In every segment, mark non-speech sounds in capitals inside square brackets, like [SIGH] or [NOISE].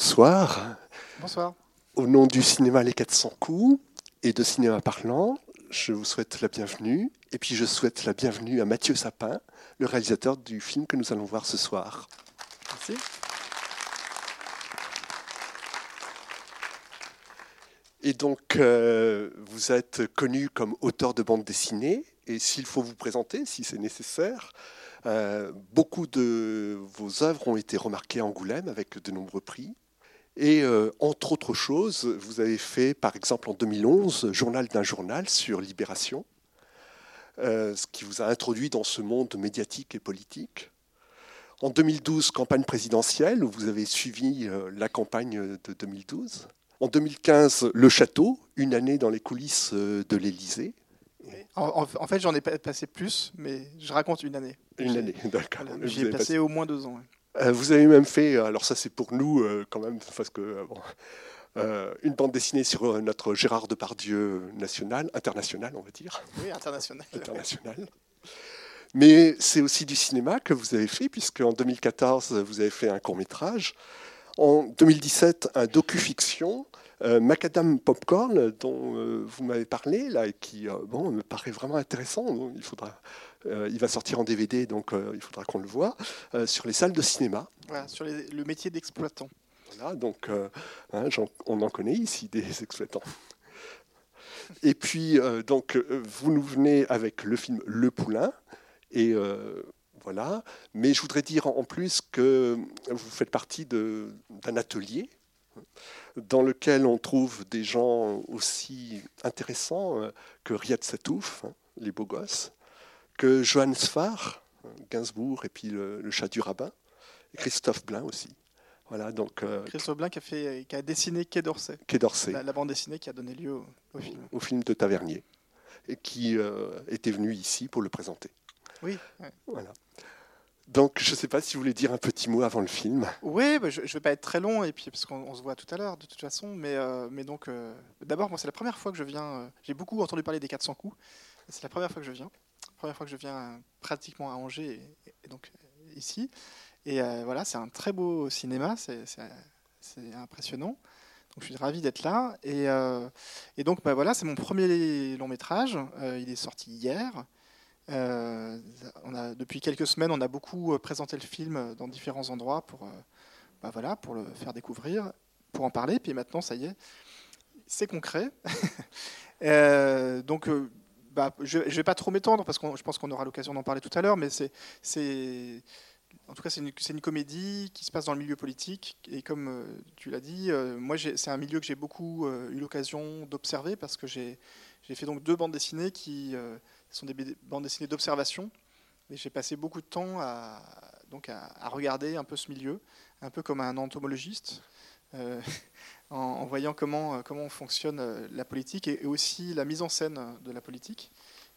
bonsoir. Bonsoir. Au nom du cinéma Les 400 coups et de Cinéma Parlant, je vous souhaite la bienvenue. Et puis je souhaite la bienvenue à Mathieu Sapin, le réalisateur du film que nous allons voir ce soir. Merci. Et donc, euh, vous êtes connu comme auteur de bande dessinée. Et s'il faut vous présenter, si c'est nécessaire, euh, beaucoup de vos œuvres ont été remarquées à Angoulême avec de nombreux prix. Et euh, entre autres choses, vous avez fait, par exemple, en 2011, Journal d'un journal sur Libération, euh, ce qui vous a introduit dans ce monde médiatique et politique. En 2012, campagne présidentielle, où vous avez suivi la campagne de 2012. En 2015, Le Château, une année dans les coulisses de l'Élysée. En, fait, j'en ai passé plus, mais je raconte une année. Une année, d'accord. J'y ai passé, au moins deux ans. Euh, vous avez même fait, alors ça c'est pour nous euh, quand même, parce que euh, une bande dessinée sur notre Gérard Depardieu national, international, on va dire. Oui, international. international. Mais c'est aussi du cinéma que vous avez fait, puisque en 2014 vous avez fait un court métrage. En 2017, un docu-fiction euh, Macadam Popcorn, dont euh, vous m'avez parlé, là, et qui euh, bon, me paraît vraiment intéressant, il, faudra, il va sortir en DVD, donc il faudra qu'on le voit, sur les salles de cinéma. Voilà, sur le métier d'exploitant. Voilà, donc hein, on en connaît ici des [LAUGHS] exploitants. Et puis, donc, vous nous venez avec le film Le Poulain, et voilà. Mais je voudrais dire en plus que vous faites partie d'un atelier dans lequel on trouve des gens aussi intéressants euh, que Riyad Satouf, hein, les beaux gosses, que Johannes Sfar, Gainsbourg et puis le, chat du rabbin, et Christophe Blain aussi. Voilà, donc, euh, Christophe Blain qui a, fait, qui a dessiné Quai d'Orsay. Quai d'Orsay. La, bande dessinée qui a donné lieu au, film. Au film de Tavernier, et qui euh, était venu ici pour le présenter. Oui. Voilà. Donc, je ne sais pas si vous voulez dire un petit mot avant le film. Oui, bah, je ne vais pas être très long, et puis parce qu'on se voit tout à l'heure de toute façon. Mais, euh, mais donc, euh, d'abord, moi, c'est la première fois que je viens. Euh, j'ai beaucoup entendu parler des 400 coups. C'est la première fois que je viens. Première fois que je viens pratiquement à Angers, et, donc ici. Et voilà, c'est un très beau cinéma. C'est impressionnant. Donc, je suis ravi d'être là. Et, donc, bah, voilà, c'est mon premier long métrage. il est sorti hier. Euh, depuis quelques semaines, on a beaucoup euh, présenté le film dans différents endroits pour, euh, bah voilà, pour le faire découvrir, pour en parler. Puis maintenant, ça y est, c'est concret. [LAUGHS] donc, bah, je ne vais pas trop m'étendre parce que je pense qu'on aura l'occasion d'en parler tout à l'heure, mais c'est, en tout cas, c'est une, comédie qui se passe dans le milieu politique. Et comme tu l'as dit, moi, c'est un milieu que j'ai beaucoup eu l'occasion d'observer parce que j'ai, fait donc deux bandes dessinées qui sont des bandes dessinées d'observation. Et j'ai passé beaucoup de temps à, donc à, regarder un peu ce milieu, un peu comme un entomologiste, euh, [LAUGHS] en, voyant comment, euh, comment fonctionne euh, la politique et, aussi la mise en scène de la politique.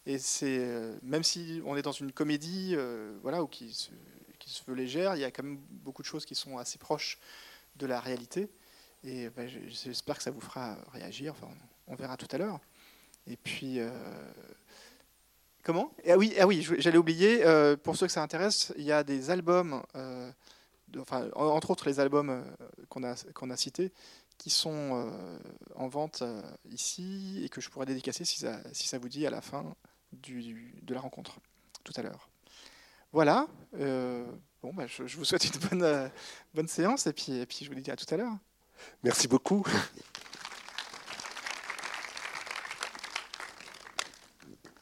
Et c'est même si on est dans une comédie, voilà, ou qui se, qui se veut légère, il y a quand même beaucoup de choses qui sont assez proches de la réalité. Et ben, j'espère que ça vous fera réagir. Enfin, on, verra tout à l'heure. Et puis, Comment? Ah oui, ah oui j'allais oublier, pour ceux que ça intéresse, il y a des albums, entre autres les albums euh, qu'on a, cités, qui sont en vente ici et que je pourrais dédicacer si ça, vous dit à la fin de la rencontre, tout à l'heure. Voilà, bon, bah, je, vous souhaite une bonne, séance et et puis je vous dis à tout à l'heure. Merci beaucoup.